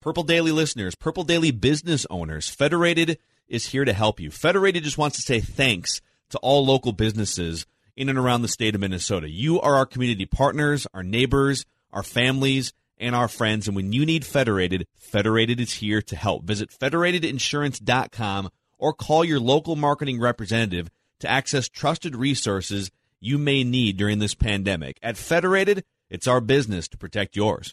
Purple Daily listeners, Purple Daily business owners, Federated is here to help you. Federated just wants to say thanks to all local businesses in and around the state of Minnesota. You are our community partners, our neighbors, our families, and our friends. And when you need Federated, Federated is here to help. Visit federatedinsurance.com or call your local marketing representative to access trusted resources you may need during this pandemic. At Federated, it's our business to protect yours.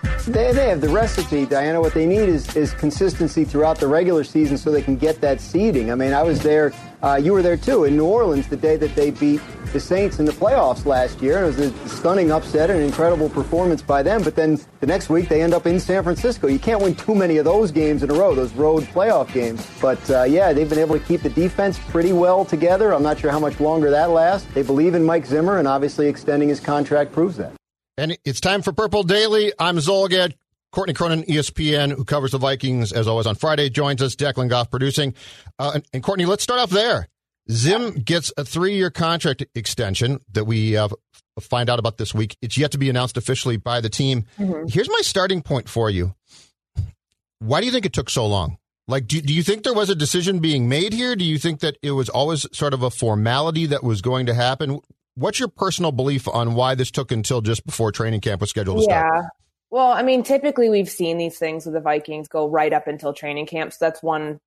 They, they have the recipe, Diana. What they need is, is consistency throughout the regular season so they can get that seeding. I mean, I was there, uh, you were there too, in New Orleans the day that they beat the Saints in the playoffs last year. It was a stunning upset and an incredible performance by them. But then the next week they end up in San Francisco. You can't win too many of those games in a row, those road playoff games. But uh, yeah, they've been able to keep the defense pretty well together. I'm not sure how much longer that lasts. They believe in Mike Zimmer, and obviously extending his contract proves that. And it's time for Purple Daily. I'm Zulgad. Courtney Cronin, ESPN, who covers the Vikings as always on Friday, joins us. Declan Goff producing. Uh, and, and, Courtney, let's start off there. Zim gets a three year contract extension that we uh, find out about this week. It's yet to be announced officially by the team. Mm-hmm. Here's my starting point for you. Why do you think it took so long? Like, do, do you think there was a decision being made here? Do you think that it was always sort of a formality that was going to happen? What's your personal belief on why this took until just before training camp was scheduled to yeah. start? Well, I mean, typically we've seen these things with the Vikings go right up until training camp. So that's one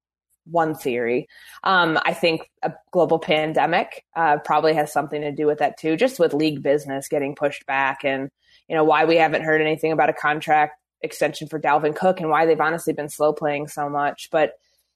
one theory. Um, I think a global pandemic uh, probably has something to do with that too, just with league business getting pushed back, and you know why we haven't heard anything about a contract extension for Dalvin Cook and why they've honestly been slow playing so much. But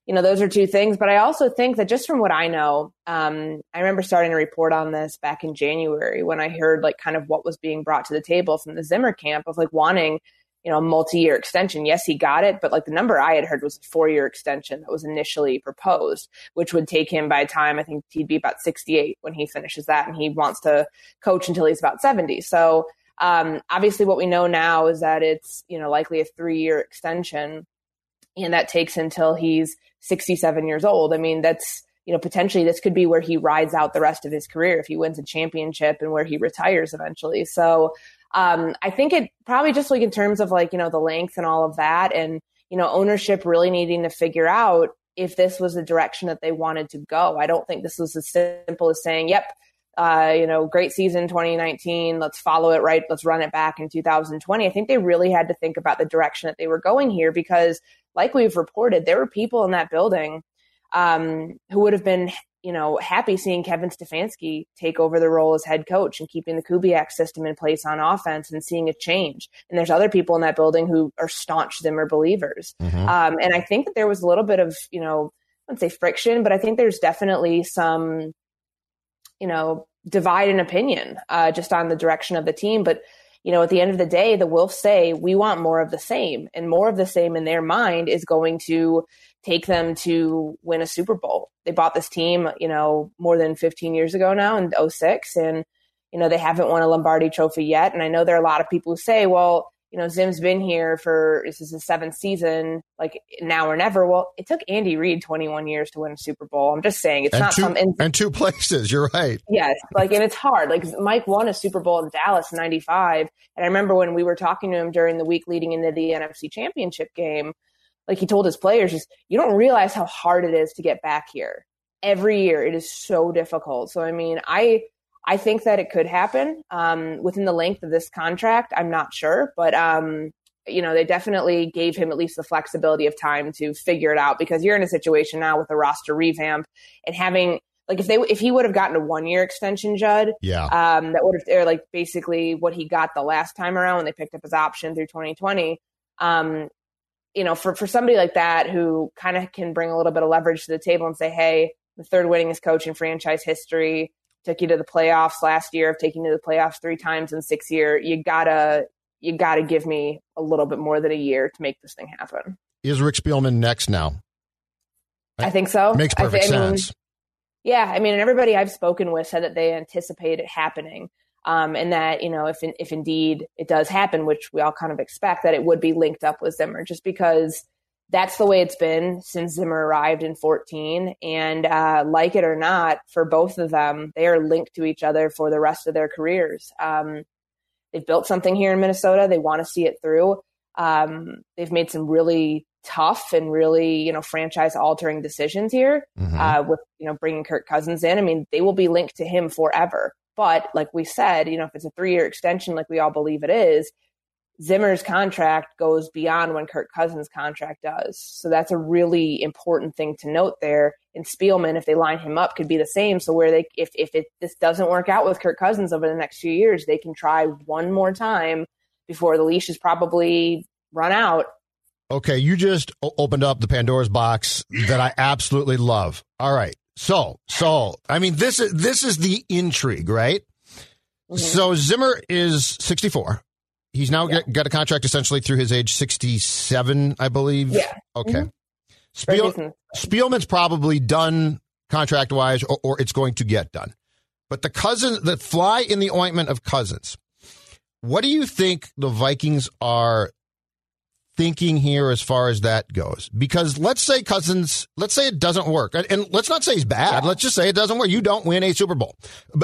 you know, those are two things. But I also think that just from what I know, um, I remember starting a report on this back in January when I heard like kind of what was being brought to the table from the Zimmer camp of like wanting, you know, a multi-year extension. Yes, he got it, but like the number I had heard was a four-year extension that was initially proposed, which would take him by time I think he'd be about 68 when he finishes that, and he wants to coach until he's about 70. So um, obviously, what we know now is that it's you know likely a three-year extension and that takes until he's 67 years old. I mean, that's, you know, potentially this could be where he rides out the rest of his career if he wins a championship and where he retires eventually. So, um, I think it probably just like in terms of like, you know, the length and all of that and, you know, ownership really needing to figure out if this was the direction that they wanted to go. I don't think this was as simple as saying, yep, uh, you know, great season 2019. Let's follow it right. Let's run it back in 2020. I think they really had to think about the direction that they were going here because like we've reported, there were people in that building um, who would have been, you know, happy seeing Kevin Stefanski take over the role as head coach and keeping the Kubiak system in place on offense and seeing a change. And there's other people in that building who are staunch Zimmer believers. Mm-hmm. Um, and I think that there was a little bit of, you know, I wouldn't say friction, but I think there's definitely some, you know, divide in opinion uh, just on the direction of the team. But you know, at the end of the day, the Wilfs say we want more of the same, and more of the same in their mind is going to take them to win a Super Bowl. They bought this team, you know, more than 15 years ago now in 06, and you know they haven't won a Lombardi Trophy yet. And I know there are a lot of people who say, well, you know, Zim's been here for this is his seventh season, like now or never. Well, it took Andy Reid 21 years to win a Super Bowl. I'm just saying it's and not two, some in- and two places. You're right. Yes, like and it's hard. Like Mike won a Super Bowl in Dallas in '95, and I remember when we were talking to him during the week leading into the NFC Championship game. like he told his players, just you don't realize how hard it is to get back here. Every year, it is so difficult. So, I mean, I I think that it could happen um, within the length of this contract. I'm not sure, but um, you know, they definitely gave him at least the flexibility of time to figure it out because you're in a situation now with a roster revamp and having like if they if he would have gotten a one year extension, Judd, yeah, um, that would have or like basically what he got the last time around when they picked up his option through 2020. Um, you know, for for somebody like that who kind of can bring a little bit of leverage to the table and say, hey, the third winningest coach in franchise history took you to the playoffs last year, of taking you to the playoffs three times in six year. You gotta you gotta give me a little bit more than a year to make this thing happen. Is Rick Spielman next now? I think so. Makes perfect I th- sense. I mean, yeah, I mean, and everybody I've spoken with said that they anticipate it happening, um, and that you know, if if indeed it does happen, which we all kind of expect, that it would be linked up with Zimmer, just because that's the way it's been since Zimmer arrived in 14. And uh, like it or not, for both of them, they are linked to each other for the rest of their careers. Um, they've built something here in Minnesota. They want to see it through. Um, they've made some really tough and really, you know, franchise altering decisions here Mhm. uh, with, you know, bringing Kirk Cousins in. I mean, they will be linked to him forever. But like we said, you know, if it's a three year extension, like we all believe it is, Zimmer's contract goes beyond when Kirk Cousins' contract does. So that's a really important thing to note there. And Spielman, if they line him up, could be the same. So where they, if if it this doesn't work out with Kirk Cousins over the next few years, they can try one more time before the leash is probably run out. Okay, you just opened up the Pandora's box that I absolutely love. All right. So, so I mean this is this is the intrigue, right? Mm-hmm. So Zimmer is 64. He's now got, got a contract essentially through his age 67, I believe. Yeah. Okay. Mm-hmm. Very Spiel. Spielman's probably done contract wise, or, or it's going to get done. But the cousin, the fly in the ointment of Cousins. What do you think the Vikings are thinking here as far as that goes? Because let's say Cousins, let's say it doesn't work, and, let's not say he's bad. Let's just say it doesn't work. You don't win a Super Bowl,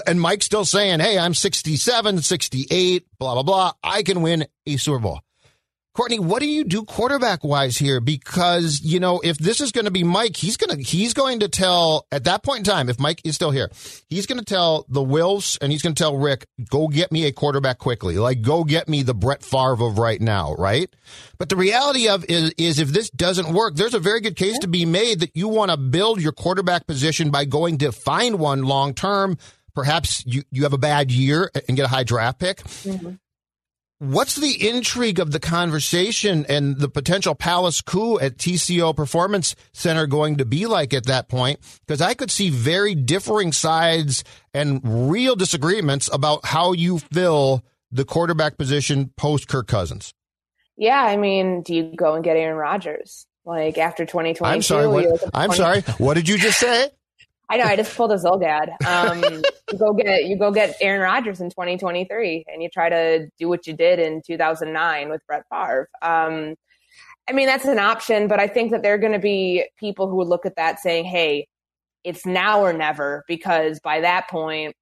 and Mike's still saying, "Hey, I'm 67, 68, blah blah blah. I can win a Super Bowl." Courtney, what do you do quarterback wise here? Because, you know, if this is going to be Mike, he's going to, he's going to tell at that point in time, if Mike is still here, he's going to tell the Wilfs and he's going to tell Rick, go get me a quarterback quickly. Like, go get me the Brett Favre of right now, right? But the reality of is, is if this doesn't work, there's a very good case to be made that you want to build your quarterback position by going to find one long term. Perhaps you, you have a bad year and get a high draft pick. Mm-hmm. What's the intrigue of the conversation and the potential palace coup at TCO Performance Center going to be like at that point? Because I could see very differing sides and real disagreements about how you fill the quarterback position post Kirk Cousins. Yeah, I mean, do you go and get Aaron Rodgers? Like after 2022? I'm sorry. What, I'm 20 sorry. What did you just say? I know. I just pulled a Zulgad. Um, you go get you go get Aaron Rodgers in 2023, and you try to do what you did in 2009 with Brett Favre. Um, I mean, that's an option, but I think that there are going to be people who would look at that saying, "Hey, it's now or never," because by that point,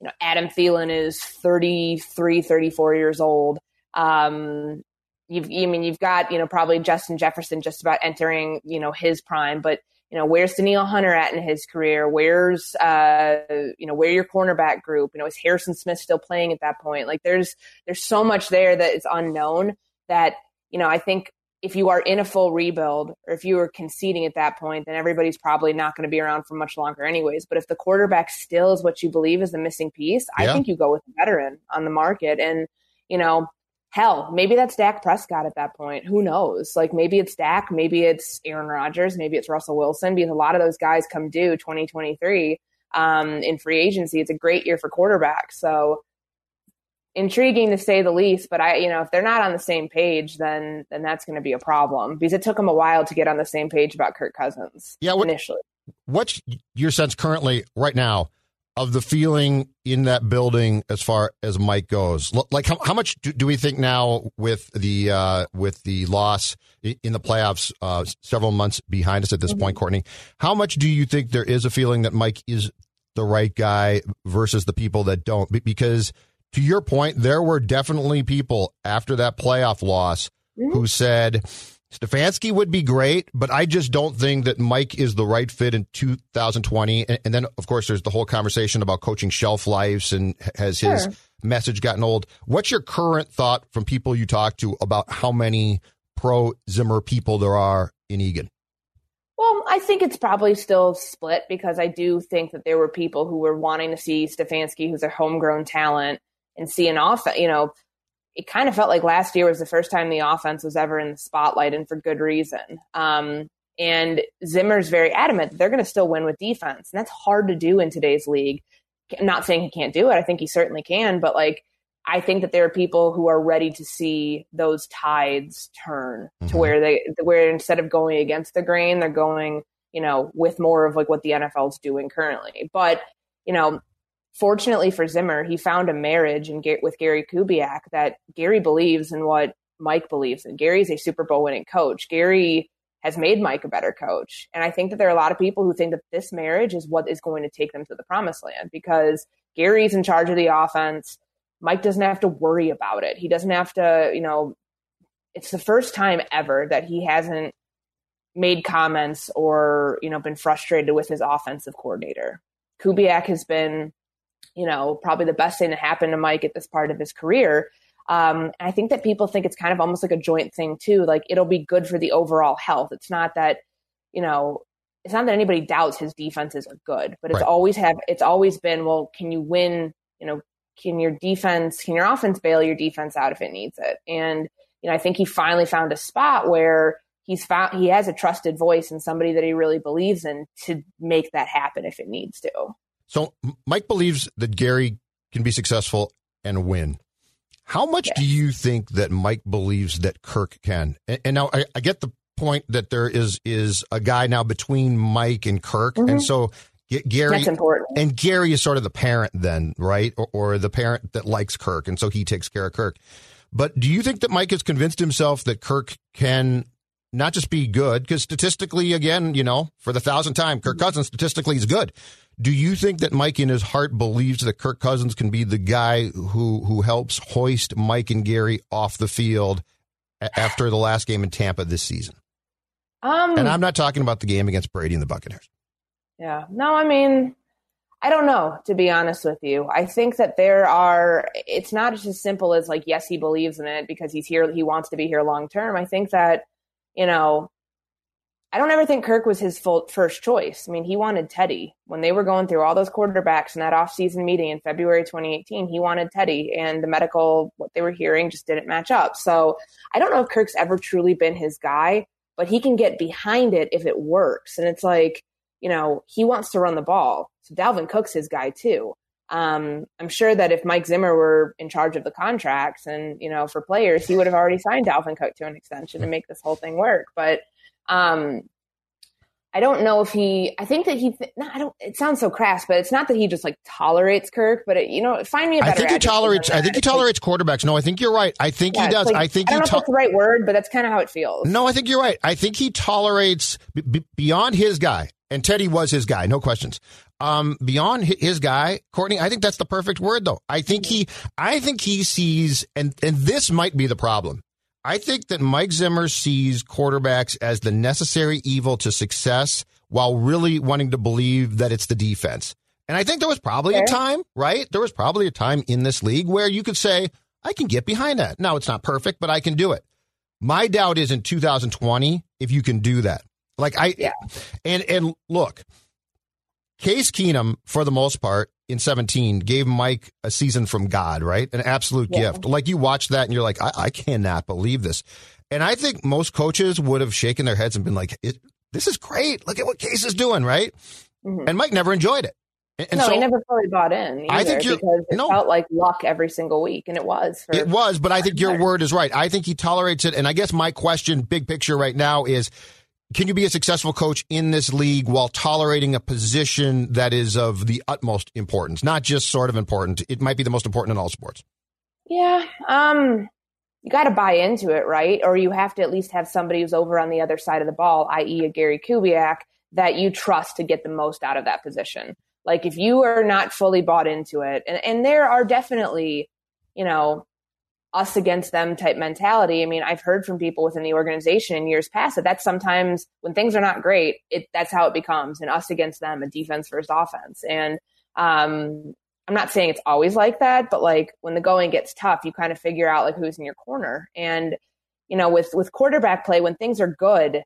you know, Adam Thielen is 33, 34 years old. Um, you've, I mean, you've got, you know, probably Justin Jefferson just about entering, you know, his prime, but, you know, where's Danielle Hunter at in his career? Where's, uh, you know, where your cornerback group? You know, is Harrison Smith still playing at that point? Like there's, there's so much there that is unknown that, you know, I think if you are in a full rebuild or if you are conceding at that point, then everybody's probably not going to be around for much longer anyways. But if the quarterback still is what you believe is the missing piece, I think you go with a veteran on the market. And, you know, hell, maybe that's Dak Prescott at that point. Who knows? Like maybe it's Dak, maybe it's Aaron Rodgers, maybe it's Russell Wilson, because a lot of those guys come due 2023 um, in free agency. It's a great year for quarterbacks. So intriguing to say the least, but I, you know, if they're not on the same page, then then that's going to be a problem because it took them a while to get on the same page about Kirk Cousins. Yeah, what- initially. What's your sense currently, right now, of the feeling in that building as far as Mike goes? Like, how, how much do, do we think now with the uh, with the loss in the playoffs, uh, several months behind us at this point, Courtney? How much do you think there is a feeling that Mike is the right guy versus the people that don't? Because to your point, there were definitely people after that playoff loss who said, Stefanski would be great, but I just don't think that Mike is the right fit in 2020. And, and then, of course, there's the whole conversation about coaching shelf lives and has his message gotten old. What's your current thought from people you talk to about how many pro Zimmer people there are in Eagan? Well, I think it's probably still split because I do think that there were people who were wanting to see Stefanski, who's a homegrown talent, and see an off. You know, it kind of felt like last year was the first time the offense was ever in the spotlight, and for good reason. Um, and Zimmer's very adamant that they're going to still win with defense, and that's hard to do in today's league. I'm not saying he can't do it. I think he certainly can, but like I think that there are people who are ready to see those tides turn to Mhm. where they where instead of going against the grain, they're going, you know, with more of like what the NFL is doing currently. But you know, fortunately for Zimmer, he found a marriage in, with Gary Kubiak that Gary believes in what Mike believes in. Gary's a Super Bowl winning coach. Gary has made Mike a better coach. And I think that there are a lot of people who think that this marriage is what is going to take them to the promised land because Gary's in charge of the offense. Mike doesn't have to worry about it. He doesn't have to, you know, it's the first time ever that he hasn't made comments or, you know, been frustrated with his offensive coordinator. Kubiak has been, you know, probably the best thing to happen to Mike at this part of his career. Um, I think that people think it's kind of almost like a joint thing too. Like it'll be good for the overall health. It's not that, you know, it's not that anybody doubts his defenses are good, but it's Right. always have it's always been, well, can you win, you know, can your defense, can your offense bail your defense out if it needs it? And, you know, I think he finally found a spot where he's found he has a trusted voice and somebody that he really believes in to make that happen if it needs to. So Mike believes that Gary can be successful and win. How much do you think that Mike believes that Kirk can? And, and now I, I get the point that there is is a guy now between Mike and Kirk, and so Gary Mm-hmm. That's important. and Gary is sort of the parent then, right? Or, or the parent that likes Kirk, and so he takes care of Kirk. But do you think that Mike has convinced himself that Kirk can not just be good, because statistically, again, you know, for the thousandth time, Kirk Cousins statistically is good. Do you think that Mike in his heart believes that Kirk Cousins can be the guy who who helps hoist Mike and Gary off the field after the last game in Tampa this season? Um, And I'm not talking about the game against Brady and the Buccaneers. Yeah. No, I mean, I don't know, to be honest with you. I think that there are, it's not just as simple as like, yes, he believes in it because he's here, he wants to be here long term. I think that, you know, I don't ever think Kirk was his first choice. I mean, he wanted Teddy when they were going through all those quarterbacks in that offseason meeting in February 2018. He wanted Teddy, and the medical, what they were hearing just didn't match up. So I don't know if Kirk's ever truly been his guy, but he can get behind it if it works. And it's like, you know, he wants to run the ball. So Dalvin Cook's his guy too. Um, I'm sure that if Mike Zimmer were in charge of the contracts and, you know, for players, he would have already signed Dalvin Cook to an extension to make this whole thing work. But um, I don't know if he, I think that he, th- no, I don't, it sounds so crass, but it's not that he just like tolerates Kirk, but it, you know, find me a better I think he tolerates. I think he tolerates quarterbacks. No, I think you're right. I think yeah, he does. like- I think I don't know To- if that's the right word, but that's kind of how it feels. no, I think you're right. I think he tolerates b- b- beyond his guy, and Teddy was his guy, no questions. Um, beyond his guy, Courtney. I think that's the perfect word, though. I think he. I think he sees, and and this might be the problem. I think that Mike Zimmer sees quarterbacks as the necessary evil to success, while really wanting to believe that it's the defense. And I think there was probably a time, right? There was probably a time in this league where you could say, I can get behind that. Now, it's not perfect, but I can do it. My doubt is in 2020 if you can do that. Like I Yeah. and and look, Case Keenum for the most part in 17 gave Mike a season from God, right? An absolute Yeah. gift. Like you watch that and you're like, I, I cannot believe this. And I think most coaches would have shaken their heads and been like, it, this is great. Look at what Case is doing, right? Mhm. And Mike never enjoyed it. And, no, so he never fully bought in. I think you're- because it no. felt like luck every single week, and it was. It was, but I think your word is right. I think he tolerates it. And I guess my question, big picture right now, is can you be a successful coach in this league while tolerating a position that is of the utmost importance? Not just sort of important. It might be the most important in all sports. Yeah. Um, you got to buy into it, right? Or you have to at least have somebody who's over on the other side of the ball, i.e., a Gary Kubiak, that you trust to get the most out of that position. Like if you are not fully bought into it, and, and there are definitely, you know, us against them type mentality. I mean, I've heard from people within the organization in years past that that's sometimes when things are not great, it, that's how it becomes an us against them, a defense versus offense. And um, I'm not saying it's always like that, but like when the going gets tough, you kind of figure out like who's in your corner. And you know, with with quarterback play, when things are good,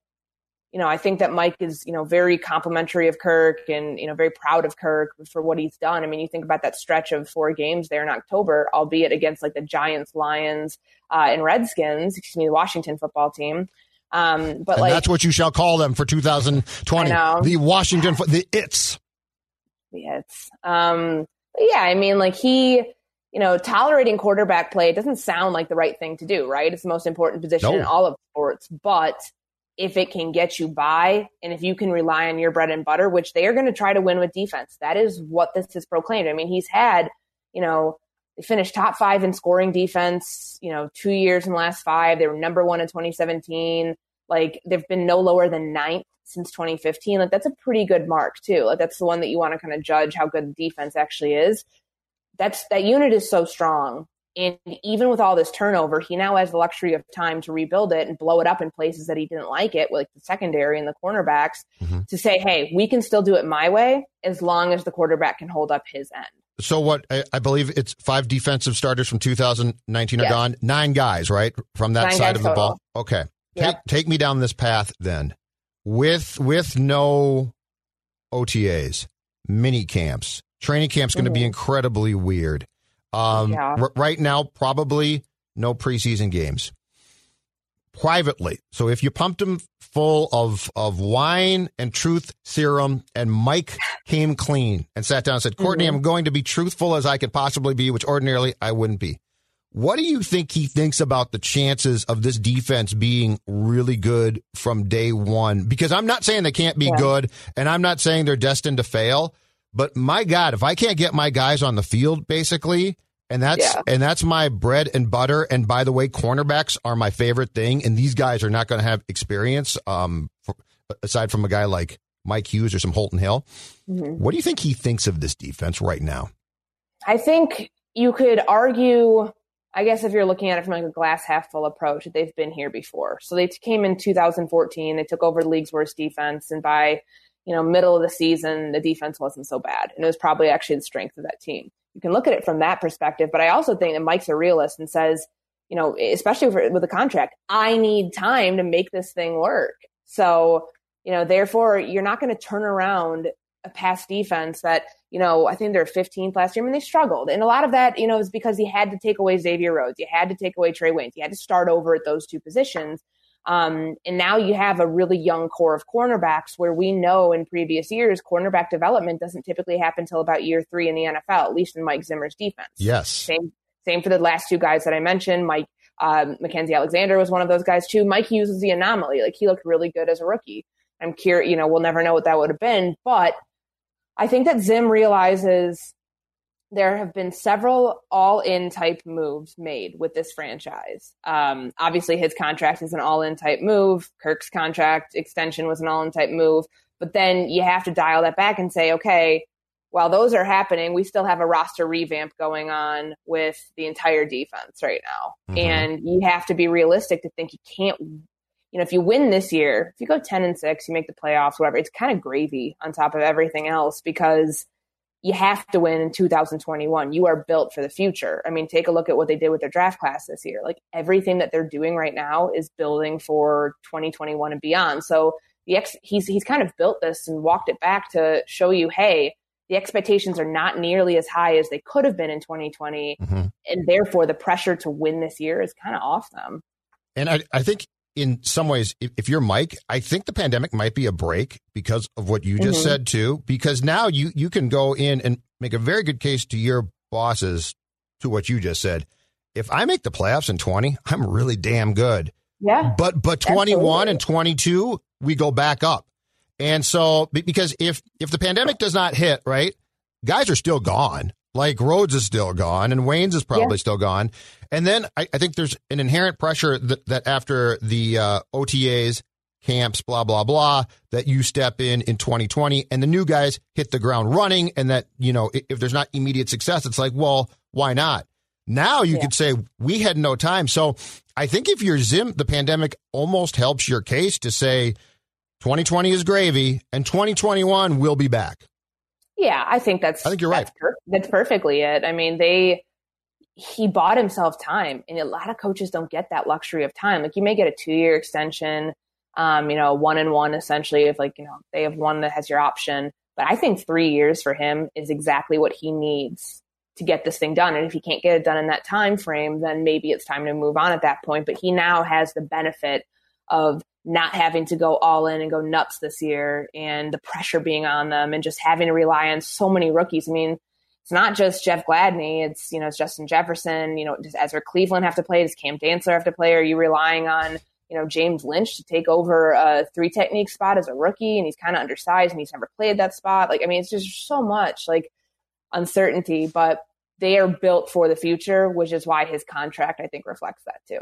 you know, I think that Mike is, you know, very complimentary of Kirk and, you know, very proud of Kirk for what he's done. I mean, you think about that stretch of four games there in October, albeit against like the Giants, Lions, uh, and Redskins, excuse me, the Washington football team. Um, but and like, that's what you shall call them for 2020. The Washington, the it's. The it's. Um, yeah, I mean, like he, you know, tolerating quarterback play, it doesn't sound like the right thing to do, right? It's the most important position in all of sports, but if it can get you by and if you can rely on your bread and butter, which they are going to try to win with defense. That is what this is proclaimed. I mean, he's had, you know, they finished top five in scoring defense, you know, two years in the last five. They were number one in 2017. Like they've been no lower than ninth since 2015. Like that's a pretty good mark too. Like that's the one that you want to kind of judge how good the defense actually is. That's that unit is so strong and even with all this turnover, he now has the luxury of time to rebuild it and blow it up in places that he didn't like it, like the secondary and the cornerbacks, mm-hmm. to say, hey, we can still do it my way as long as the quarterback can hold up his end. So what I, I believe it's five defensive starters from 2019 are yes. gone. Nine guys, right, from that Nine side of the total. ball. Okay, yep. take take me down this path then, with with no OTAs, mini camps. Training camp's going to mm-hmm. be incredibly weird. Um, yeah. r- right now, probably no preseason games. Privately, so if you pumped him full of of wine and truth serum, and Mike came clean and sat down and said, "Courtney, mm-hmm. I'm going to be truthful as I could possibly be, which ordinarily I wouldn't be." What do you think he thinks about the chances of this defense being really good from day one? Because I'm not saying they can't be yeah. good, and I'm not saying they're destined to fail. But my God, if I can't get my guys on the field, basically, and that's yeah. and that's my bread and butter. And by the way, cornerbacks are my favorite thing, and these guys are not going to have experience. Um, for, aside from a guy like Mike Hughes or some Holton Hill, mm-hmm. what do you think he thinks of this defense right now? I think you could argue. I guess if you're looking at it from like a glass half full approach, that they've been here before. So they came in 2014. They took over the league's worst defense, and by you know, middle of the season, the defense wasn't so bad. And it was probably actually the strength of that team. You can look at it from that perspective. But I also think that Mike's a realist and says, you know, especially with a contract, I need time to make this thing work. So, you know, therefore, you're not going to turn around a past defense that, you know, I think they're 15th last year. I mean, they struggled. And a lot of that, you know, is because he had to take away Xavier Rhodes. You had to take away Trey Waynes. You had to start over at those two positions. Um, and now you have a really young core of cornerbacks where we know in previous years, cornerback development doesn't typically happen until about year three in the NFL, at least in Mike Zimmer's defense. Yes. Same, same for the last two guys that I mentioned. Mike, um, Mackensie Alexander was one of those guys too. Mike Hughes was the anomaly. Like he looked really good as a rookie. I'm curious, you know, we'll never know what that would have been, but I think that Zim realizes there have been several all in type moves made with this franchise. Um, obviously, his contract is an all in type move. Kirk's contract extension was an all in type move. But then you have to dial that back and say, okay, while those are happening, we still have a roster revamp going on with the entire defense right now. Mm-hmm. And you have to be realistic to think you can't, you know, if you win this year, if you go 10 and 6, you make the playoffs, whatever, it's kind of gravy on top of everything else because you have to win in 2021. You are built for the future. I mean, take a look at what they did with their draft class this year. Like everything that they're doing right now is building for 2021 and beyond. So the ex- he's he's kind of built this and walked it back to show you, hey, the expectations are not nearly as high as they could have been in 2020, mm-hmm. and therefore the pressure to win this year is kind of off them. And I, I think in some ways, if, you're Mike, I think the pandemic might be a break because of what you just mm-hmm. said too. Because now you you can go in and make a very good case to your bosses to what you just said. If I make the playoffs in 20, I'm really damn good. Yeah. But but 21 Absolutely. and 22, we go back up. And so because if if the pandemic does not hit, right, guys are still gone. Like Rhodes is still gone, and Waynes is probably yeah. still gone. And then I, I, think there's an inherent pressure that, that after the uh, OTAs, camps, blah blah blah, that you step in in 2020, and the new guys hit the ground running, and that you know if, if there's not immediate success, it's like, well, why not? Now you Yeah. could say we had no time. So I think if you're Zim, the pandemic almost helps your case to say 2020 is gravy and 2021 will be back. Yeah, I think that's. I think you're that's right. per- that's perfectly it. I mean, they he bought himself time, and a lot of coaches don't get that luxury of time. Like you may get a two year extension, um, you know, one and one essentially. If like you know they have one that has your option, but I think three years for him is exactly what he needs to get this thing done. And if he can't get it done in that time frame, then maybe it's time to move on at that point. But he now has the benefit of not having to go all in and go nuts this year and the pressure being on them and just having to rely on so many rookies. I mean, it's not just Jeff Gladney, it's, you know, it's Justin Jefferson, you know, does Ezra Cleveland have to play? Does Cam Dantzler have to play? Are you relying on, you know, James Lynch to take over a three technique spot as a rookie and he's kind of undersized and he's never played that spot? Like, I mean, it's just so much like uncertainty, but they are built for the future, which is why his contract, I think, reflects that too.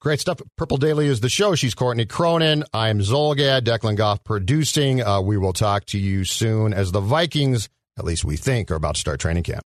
Great stuff. Purple Daily is the show. She's Courtney Cronin. I'm Zulgad, Declan Goff producing. Uh, we will talk to you soon as the Vikings, at least we think, are about to start training camp.